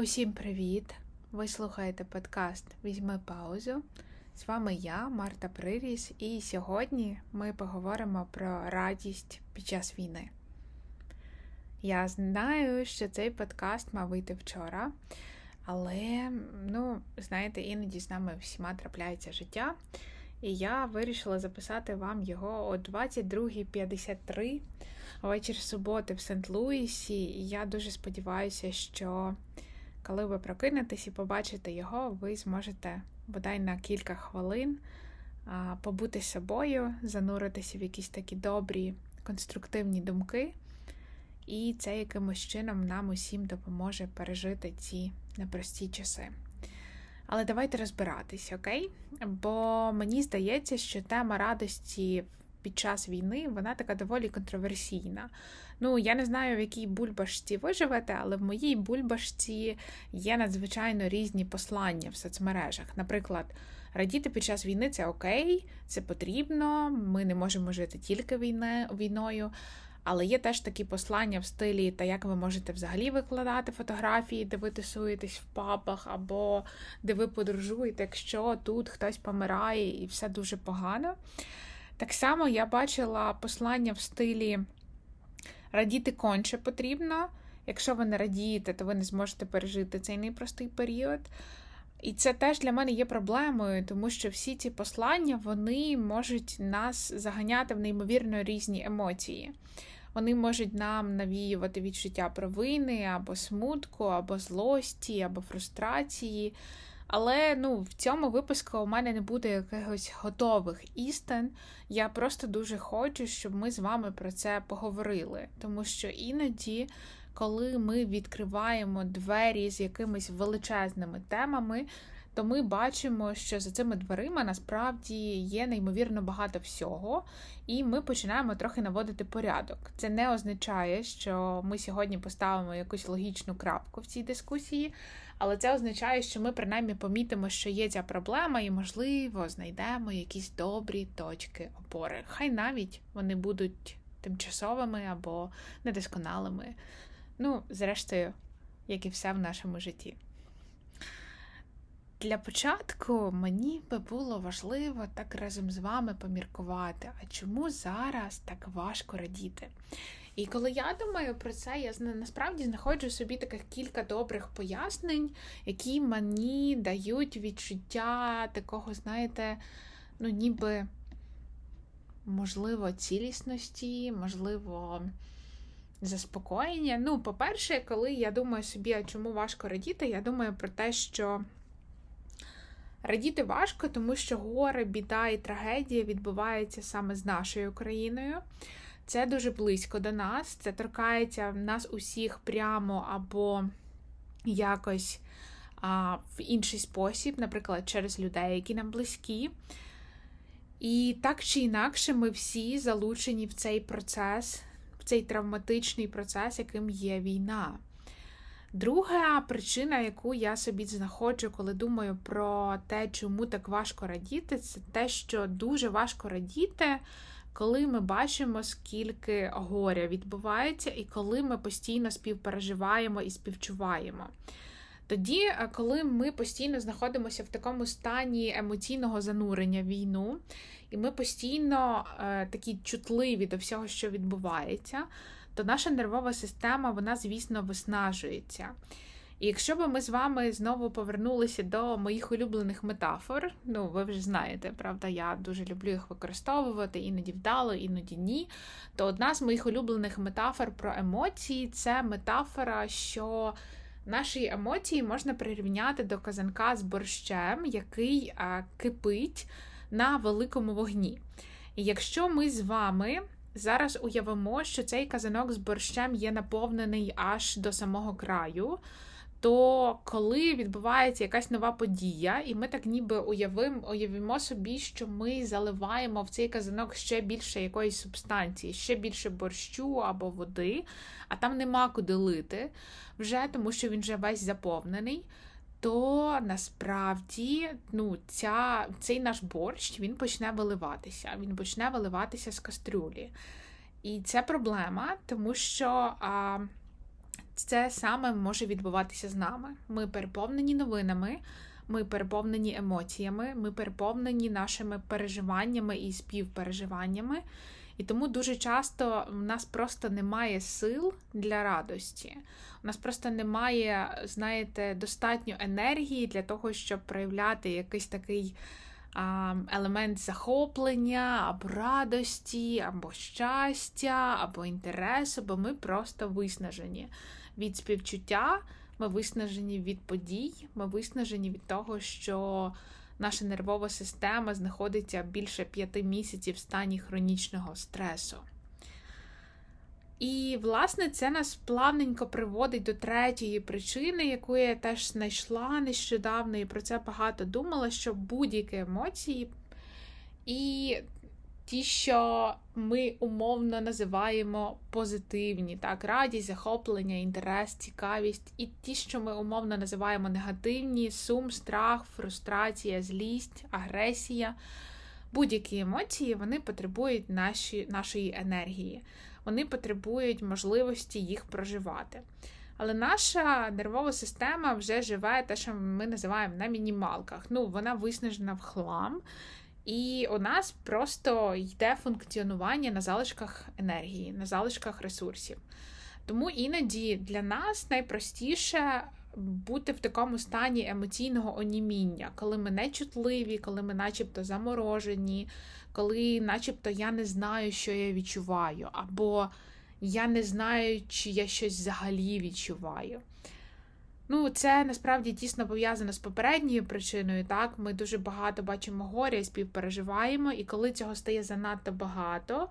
Усім привіт! Ви слухаєте подкаст Візьми паузу. З вами я, Марта Приріс, і сьогодні ми поговоримо про радість під час війни. Я знаю, що цей подкаст мав вийти вчора, але, ну, знаєте, іноді з нами всіма трапляється життя. І я вирішила записати вам його о 22.53 вечір суботи в Сент-Луісі. І я дуже сподіваюся, що коли ви прокинетесь і побачите його, ви зможете бодай на кілька хвилин побути собою, зануритися в якісь такі добрі, конструктивні думки. І це якимось чином нам усім допоможе пережити ці непрості часи. Але давайте розбиратись, окей? Бо мені здається, що тема радості під час війни вона така доволі контроверсійна. Ну, я не знаю, в якій бульбашці ви живете, але в моїй бульбашці є надзвичайно різні послання в соцмережах. Наприклад, радіти під час війни це окей, це потрібно, ми не можемо жити тільки війни, війною. Але є теж такі послання в стилі, та як ви можете взагалі викладати фотографії, де ви тусуєтесь в пабах, або де ви подорожуєте, якщо тут хтось помирає і все дуже погано. Так само я бачила послання в стилі радіти конче потрібно. Якщо ви не радієте, то ви не зможете пережити цей непростий період. І це теж для мене є проблемою, тому що всі ці послання вони можуть нас заганяти в неймовірно різні емоції. Вони можуть нам навіювати відчуття провини або смутку, або злості, або фрустрації. Але ну, в цьому випуску у мене не буде якихось готових істин. Я просто дуже хочу, щоб ми з вами про це поговорили. Тому що іноді, коли ми відкриваємо двері з якимись величезними темами, то ми бачимо, що за цими дверима насправді є неймовірно багато всього, і ми починаємо трохи наводити порядок. Це не означає, що ми сьогодні поставимо якусь логічну крапку в цій дискусії. Але це означає, що ми принаймні помітимо, що є ця проблема, і, можливо, знайдемо якісь добрі точки опори. Хай навіть вони будуть тимчасовими або недосконалими. Ну, зрештою, як і все в нашому житті. Для початку мені би було важливо так разом з вами поміркувати, а чому зараз так важко радіти? І коли я думаю про це, я насправді знаходжу собі таких кілька добрих пояснень, які мені дають відчуття такого, знаєте, ну, ніби, можливо, цілісності, можливо, заспокоєння. Ну, по-перше, коли я думаю собі, а чому важко радіти, я думаю про те, що. Радіти важко, тому що горе, біда і трагедія відбуваються саме з нашою країною. Це дуже близько до нас, це торкається нас усіх прямо або якось а, в інший спосіб, наприклад, через людей, які нам близькі. І так чи інакше, ми всі залучені в цей процес, в цей травматичний процес, яким є війна. Друга причина, яку я собі знаходжу, коли думаю про те, чому так важко радіти, це те, що дуже важко радіти коли ми бачимо, скільки горя відбувається, і коли ми постійно співпереживаємо і співчуваємо. Тоді, е, коли ми постійно знаходимося в такому стані емоційного занурення війну, і ми постійно е, такі чутливі до всього, що відбувається, то наша нервова система, вона, звісно, виснажується. І якщо б ми з вами знову повернулися до моїх улюблених метафор, ну ви вже знаєте, правда, я дуже люблю їх використовувати, іноді вдало, іноді ні. То одна з моїх улюблених метафор про емоції це метафора, що наші емоції можна прирівняти до казанка з борщем, який а, кипить на великому вогні. І якщо ми з вами. Зараз уявимо, що цей казанок з борщем є наповнений аж до самого краю, то коли відбувається якась нова подія, і ми так ніби уявимо, уявимо собі, що ми заливаємо в цей казанок ще більше якоїсь субстанції, ще більше борщу або води, а там нема куди лити вже, тому що він вже весь заповнений. То насправді ну, ця, цей наш борщ він почне виливатися. Він почне виливатися з кастрюлі. І це проблема, тому що а, це саме може відбуватися з нами. Ми переповнені новинами, ми переповнені емоціями, ми переповнені нашими переживаннями і співпереживаннями. І тому дуже часто в нас просто немає сил для радості. У нас просто немає, знаєте, достатньо енергії для того, щоб проявляти якийсь такий елемент захоплення, або радості, або щастя, або інтересу, бо ми просто виснажені від співчуття, ми виснажені від подій, ми виснажені від того, що наша нервова система знаходиться більше п'яти місяців в стані хронічного стресу. І, власне, це нас плавненько приводить до третьої причини, яку я теж знайшла нещодавно, і про це багато думала, що будь-які емоції і ті, що ми умовно називаємо позитивні, так, радість, захоплення, інтерес, цікавість, і ті, що ми умовно називаємо негативні, сум, страх, фрустрація, злість, агресія. Будь-які емоції вони потребують наші, нашої енергії, вони потребують можливості їх проживати. Але наша нервова система вже живе те, що ми називаємо на мінімалках. Ну, вона виснажена в хлам. І у нас просто йде функціонування на залишках енергії, на залишках ресурсів. Тому іноді для нас найпростіше бути в такому стані емоційного оніміння, коли ми не чутливі, коли ми начебто заморожені, коли начебто я не знаю, що я відчуваю, або я не знаю, чи я щось взагалі відчуваю. Ну, це насправді тісно пов'язано з попередньою причиною. Так, ми дуже багато бачимо горя і співпереживаємо, і коли цього стає занадто багато,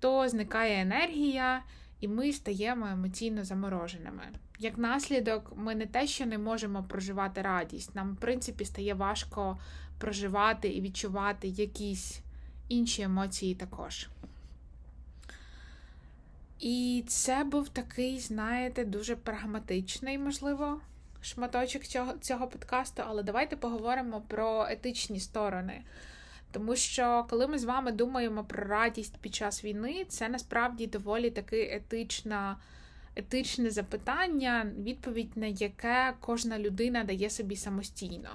то зникає енергія, і ми стаємо емоційно замороженими. Як наслідок, ми не те, що не можемо проживати радість, нам, в принципі, стає важко проживати і відчувати якісь інші емоції також. І це був такий, знаєте, дуже прагматичний, можливо, шматочок цього, цього подкасту, але давайте поговоримо про етичні сторони. Тому що, коли ми з вами думаємо про радість під час війни, це насправді доволі таке етична, етичне запитання, відповідь на яке кожна людина дає собі самостійно.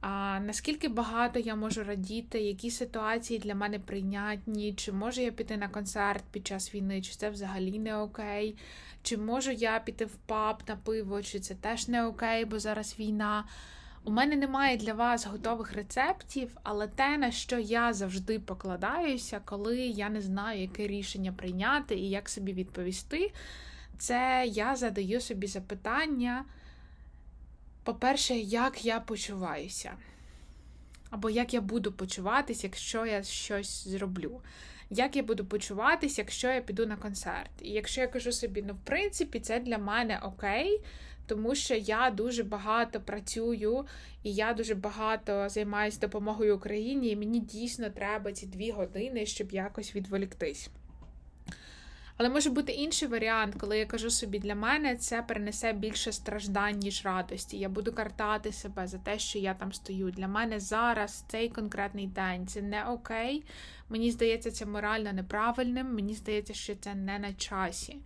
А Наскільки багато я можу радіти, які ситуації для мене прийнятні, чи можу я піти на концерт під час війни, чи це взагалі не окей, чи можу я піти в паб на пиво, чи це теж не окей, бо зараз війна. У мене немає для вас готових рецептів, але те, на що я завжди покладаюся, коли я не знаю, яке рішення прийняти і як собі відповісти, це я задаю собі запитання. По-перше, як я почуваюся, або як я буду почуватись, якщо я щось зроблю як я буду почуватись, якщо я піду на концерт. І якщо я кажу собі, ну, в принципі, це для мене окей, тому що я дуже багато працюю і я дуже багато займаюся допомогою Україні, і мені дійсно треба ці дві години, щоб якось відволіктись. Але може бути інший варіант, коли я кажу собі, для мене це принесе більше страждань, ніж радості. Я буду картати себе за те, що я там стою. Для мене зараз цей конкретний день це не окей. Мені здається, це морально неправильним. Мені здається, що це не на часі.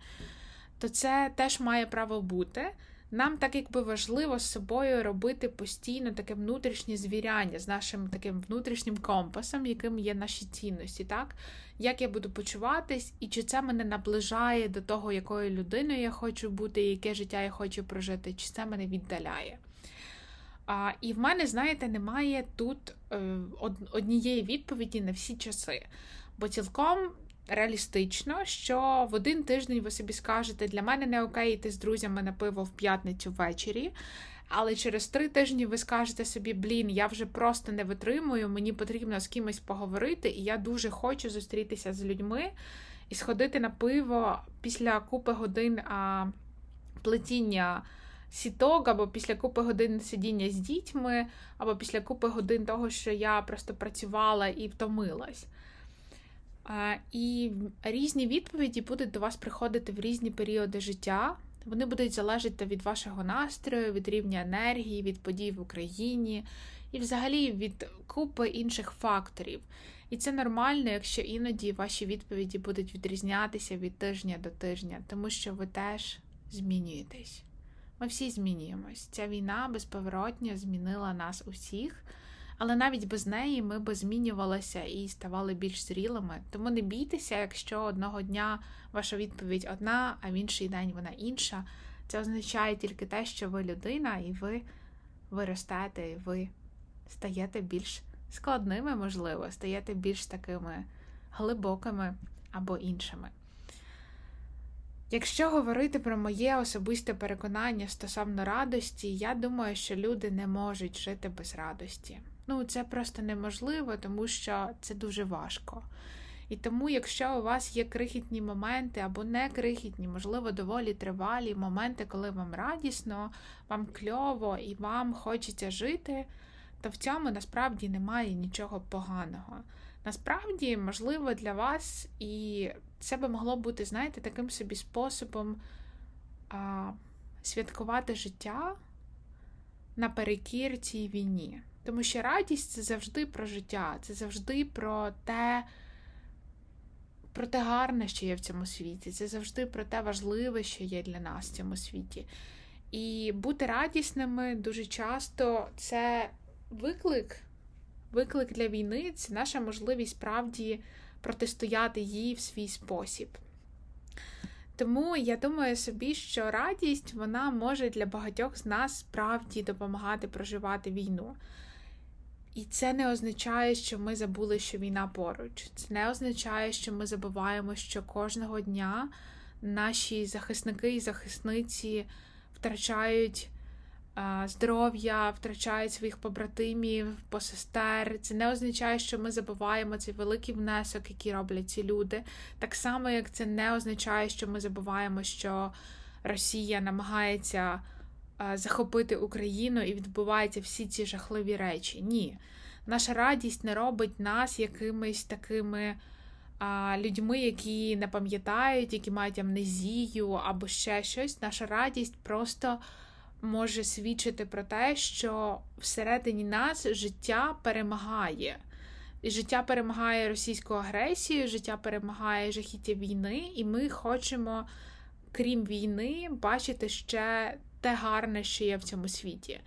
То це теж має право бути. Нам так якби важливо з собою робити постійно таке внутрішнє звіряння з нашим таким внутрішнім компасом, яким є наші цінності, так? Як я буду почуватись, і чи це мене наближає до того, якою людиною я хочу бути, яке життя я хочу прожити, чи це мене віддаляє. А, І в мене, знаєте, немає тут е, однієї відповіді на всі часи. Бо цілком реалістично, що в один тиждень ви собі скажете, для мене не окей йти з друзями на пиво в п'ятницю ввечері. Але через три тижні ви скажете собі, блін, я вже просто не витримую, мені потрібно з кимось поговорити, і я дуже хочу зустрітися з людьми і сходити на пиво після купи годин а, плетіння сіток, або після купи годин сидіння з дітьми, або після купи годин того, що я просто працювала і втомилась. І різні відповіді будуть до вас приходити в різні періоди життя. Вони будуть залежати від вашого настрою, від рівня енергії, від подій в Україні і, взагалі, від купи інших факторів. І це нормально, якщо іноді ваші відповіді будуть відрізнятися від тижня до тижня, тому що ви теж змінюєтесь. Ми всі змінюємось. Ця війна безповоротньо змінила нас усіх, але навіть без неї ми би змінювалися і ставали більш зрілими. Тому не бійтеся, якщо одного дня ваша відповідь одна, а в інший день вона інша. Це означає тільки те, що ви людина, і ви виростаєте, і ви стаєте більш складними, можливо, стаєте більш такими глибокими або іншими. Якщо говорити про моє особисте переконання стосовно радості, я думаю, що люди не можуть жити без радості. Ну, це просто неможливо, тому що це дуже важко. І тому, якщо у вас є крихітні моменти або не крихітні, можливо, доволі тривалі моменти, коли вам радісно, вам кльово і вам хочеться жити, то в цьому насправді немає нічого поганого. Насправді, можливо, для вас, і це би могло бути, знаєте, таким собі способом а, святкувати життя наперекір цій війні. Тому що радість це завжди про життя, це завжди про те, про те гарне, що є в цьому світі, це завжди про те важливе, що є для нас в цьому світі. І бути радісними дуже часто це виклик. Виклик для війни це наша можливість справді протистояти їй в свій спосіб. Тому я думаю собі, що радість вона може для багатьох з нас справді допомагати проживати війну. І це не означає, що ми забули, що війна поруч. Це не означає, що ми забуваємо, що кожного дня наші захисники і захисниці втрачають здоров'я, втрачають своїх побратимів, посестер. Це не означає, що ми забуваємо цей великий внесок, який роблять ці люди. Так само, як це не означає, що ми забуваємо, що Росія намагається захопити Україну і відбуваються всі ці жахливі речі. Ні. Наша радість не робить нас якимись такими а, людьми, які не пам'ятають, які мають амнезію або ще щось. Наша радість просто може свідчити про те, що всередині нас життя перемагає. Життя перемагає російську агресію, життя перемагає жахіття війни, і ми хочемо, крім війни, бачити ще те гарне, що є в цьому світі.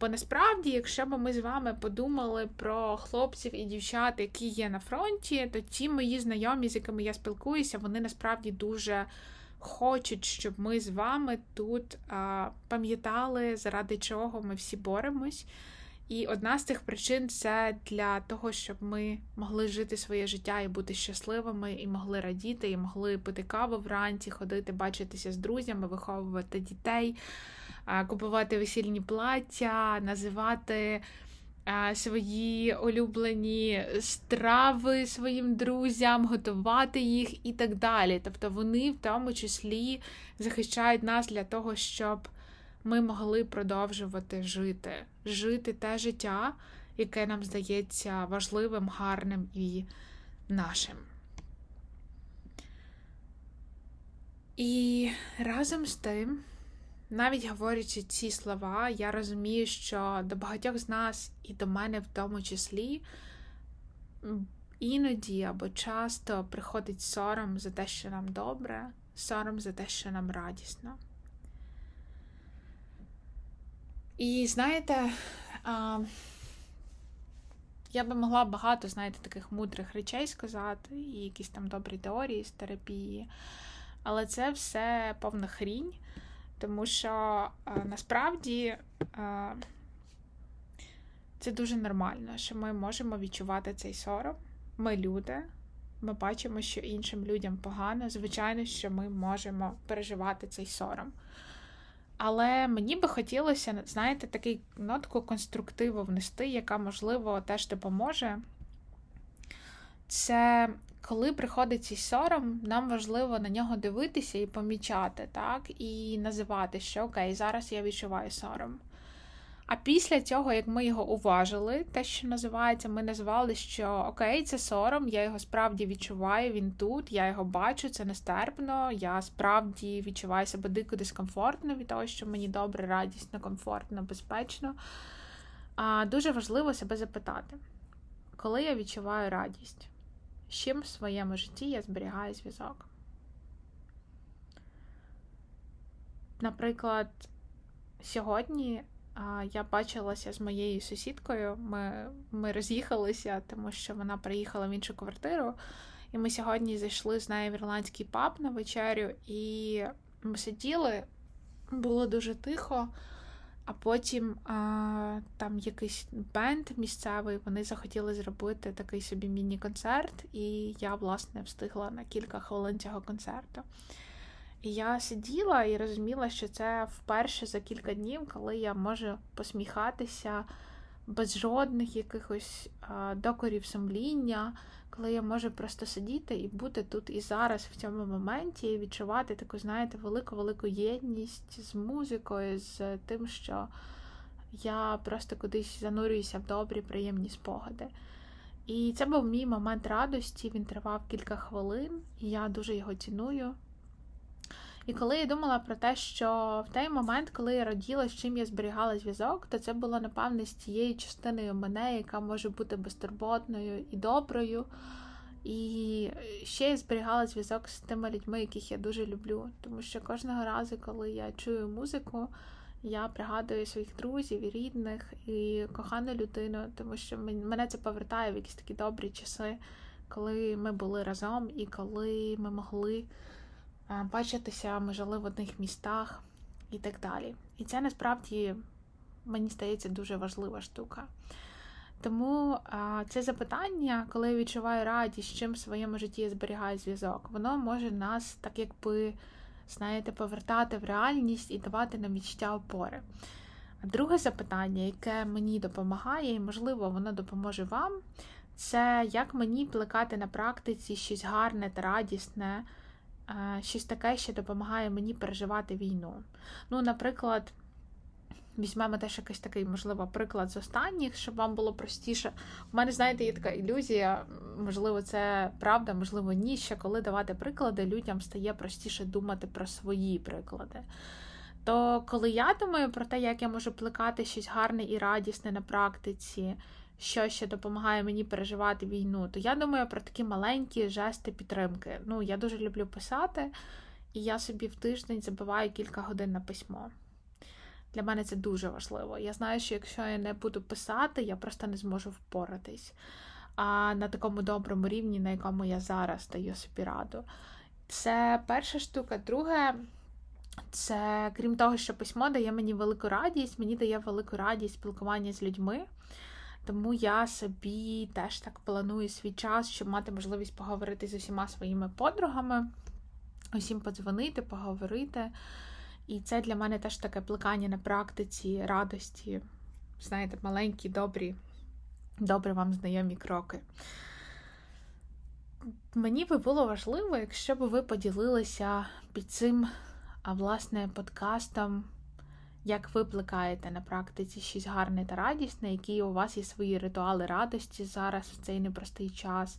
Бо насправді, якщо б ми з вами подумали про хлопців і дівчат, які є на фронті, то ті мої знайомі, з якими я спілкуюся, вони насправді дуже хочуть, щоб ми з вами тут а, пам'ятали, заради чого ми всі боремось. І одна з цих причин це для того, щоб ми могли жити своє життя і бути щасливими, і могли радіти, і могли пити каву вранці, ходити, бачитися з друзями, виховувати дітей, купувати весільні плаття, називати свої улюблені страви своїм друзям, готувати їх і так далі. Тобто вони в тому числі захищають нас для того, щоб ми могли продовжувати жити, жити те життя, яке нам здається важливим, гарним і нашим. І разом з тим навіть говорячи ці слова, я розумію, що до багатьох з нас, і до мене в тому числі, іноді або часто приходить сором за те, що нам добре, сором за те, що нам радісно. І знаєте, я би могла багато, знаєте, таких мудрих речей сказати, і якісь там добрі теорії з терапії, але це все повна хрінь. Тому що е, насправді е, це дуже нормально, що ми можемо відчувати цей сором. Ми люди, ми бачимо, що іншим людям погано. Звичайно, що ми можемо переживати цей сором. Але мені би хотілося, знаєте, такий нотку конструктиву внести, яка, можливо, теж допоможе. Це коли приходить цей сором, нам важливо на нього дивитися і помічати, так, і називати, що окей, зараз я відчуваю сором. А після цього, як ми його уважили, те, що називається, ми назвали, що окей, це сором, я його справді відчуваю, він тут, я його бачу, це нестерпно, я справді відчуваю себе дико дискомфортно від того, що мені добре, радісно, комфортно, безпечно. А Дуже важливо себе запитати, коли я відчуваю радість з чим в своєму житті я зберігаю зв'язок. наприклад, сьогодні я бачилася з моєю сусідкою. Ми ми роз'їхалися, тому що вона приїхала в іншу квартиру. І ми сьогодні зайшли з нею в ірландський паб на вечерю, і ми сиділи, було дуже тихо. А потім а, там якийсь бенд місцевий, вони захотіли зробити такий собі міні-концерт, і я, власне, встигла на кілька хвилин цього концерту. І я сиділа і розуміла, що це вперше за кілька днів, коли я можу посміхатися без жодних якихось докорів сумління, коли я можу просто сидіти і бути тут і зараз в цьому моменті, і відчувати таку, знаєте, велику-велику єдність з музикою, з тим, що я просто кудись занурююся в добрі, приємні спогади. І це був мій момент радості, він тривав кілька хвилин, і я дуже його ціную. І коли я думала про те, що в той момент, коли я роділа, з чим я зберігала зв'язок, то це було, напевне, з тією частиною мене, яка може бути безтурботною і доброю. І ще я зберігала зв'язок з тими людьми, яких я дуже люблю. Тому що кожного разу, коли я чую музику, я пригадую своїх друзів і рідних і кохану людину, тому що мене це повертає в якісь такі добрі часи, коли ми були разом і коли ми могли бачитися, ми жили в одних містах і так далі. І це насправді, мені здається, дуже важлива штука. Тому а, це запитання, коли я відчуваю радість, чим в своєму житті я зберігаю зв'язок, воно може нас, так якби, знаєте, повертати в реальність і давати нам відчуття опори. Друге запитання, яке мені допомагає, і, можливо, воно допоможе вам, це як мені плекати на практиці щось гарне та радісне щось таке, що допомагає мені переживати війну. Ну, наприклад, візьмемо теж якийсь такий, можливо, приклад з останніх, щоб вам було простіше. У мене, знаєте, є така ілюзія, можливо, це правда, можливо, ні. Що коли давати приклади, людям стає простіше думати про свої приклади. То коли я думаю про те, як я можу плекати щось гарне і радісне на практиці, що ще допомагає мені переживати війну, то я думаю про такі маленькі жести підтримки. Ну, я дуже люблю писати, і я собі в тиждень забиваю кілька годин на письмо. Для мене це дуже важливо. Я знаю, що якщо я не буду писати, я просто не зможу впоратись. А на такому доброму рівні, на якому я зараз даю собі раду. Це перша штука. Друге, це крім того, що письмо дає мені велику радість, мені дає велику радість спілкування з людьми. Тому я собі теж так планую свій час, щоб мати можливість поговорити з усіма своїми подругами, усім подзвонити, поговорити. І це для мене теж таке плекання на практиці, радості, знаєте, маленькі, добрі, добре вам знайомі кроки. Мені би було важливо, якщо б ви поділилися під цим, власне, подкастом як ви плекаєте на практиці щось гарне та радісне, які у вас є свої ритуали радості зараз в цей непростий час,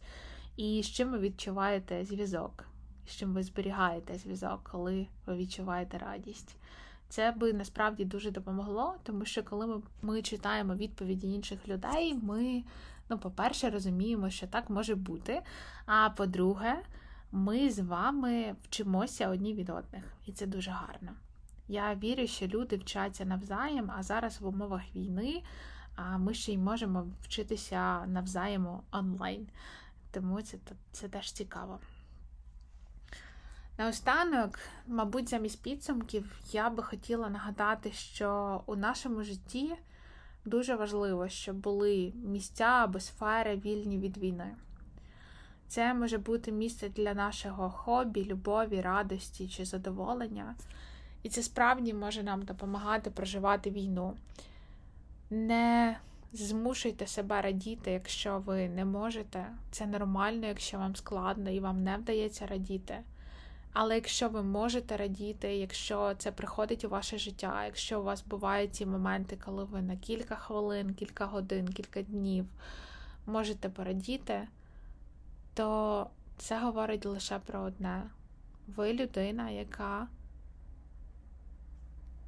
і з чим ви відчуваєте зв'язок, з чим ви зберігаєте зв'язок, коли ви відчуваєте радість. Це би насправді дуже допомогло, тому що коли ми, ми читаємо відповіді інших людей, ми, ну, по-перше, розуміємо, що так може бути. А по-друге, ми з вами вчимося одні від одних, і це дуже гарно. Я вірю, що люди вчаться навзаєм, а зараз в умовах війни ми ще й можемо вчитися навзаєм онлайн. Тому це, це теж цікаво. Наостанок, мабуть, замість підсумків, я би хотіла нагадати, що у нашому житті дуже важливо, щоб були місця або сфери вільні від війни. Це може бути місце для нашого хобі, любові, радості чи задоволення. І це справді може нам допомагати проживати війну. Не змушуйте себе радіти, якщо ви не можете. Це нормально, якщо вам складно і вам не вдається радіти. Але якщо ви можете радіти, якщо це приходить у ваше життя, якщо у вас бувають ті моменти, коли ви на кілька хвилин, кілька годин, кілька днів можете порадіти, то це говорить лише про одне. Ви людина, яка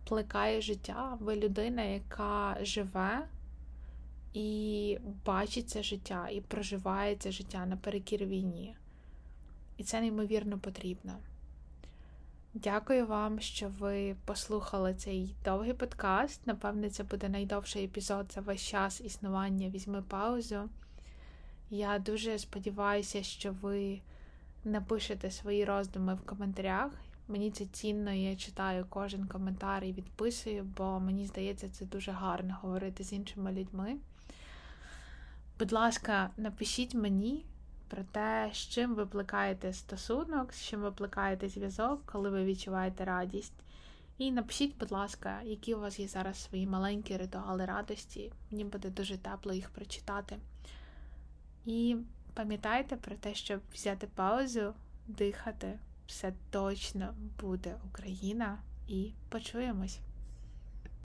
плекає життя. Ви людина, яка живе і бачить це життя, і проживає це життя наперекір війні. І це неймовірно потрібно. Дякую вам, що ви послухали цей довгий подкаст. Напевне, це буде найдовший епізод за весь час існування. Візьми паузу. Я дуже сподіваюся, що ви напишете свої роздуми в коментарях. Мені це цінно, я читаю кожен коментар і відписую, бо мені здається, це дуже гарно говорити з іншими людьми. Будь ласка, напишіть мені про те, з чим ви плекаєте стосунок, з чим ви плекаєте зв'язок, коли ви відчуваєте радість. І напишіть, будь ласка, які у вас є зараз свої маленькі ритуали радості. Мені буде дуже тепло їх прочитати. І пам'ятайте про те, щоб взяти паузу, дихати. Все точно буде Україна, і почуємось!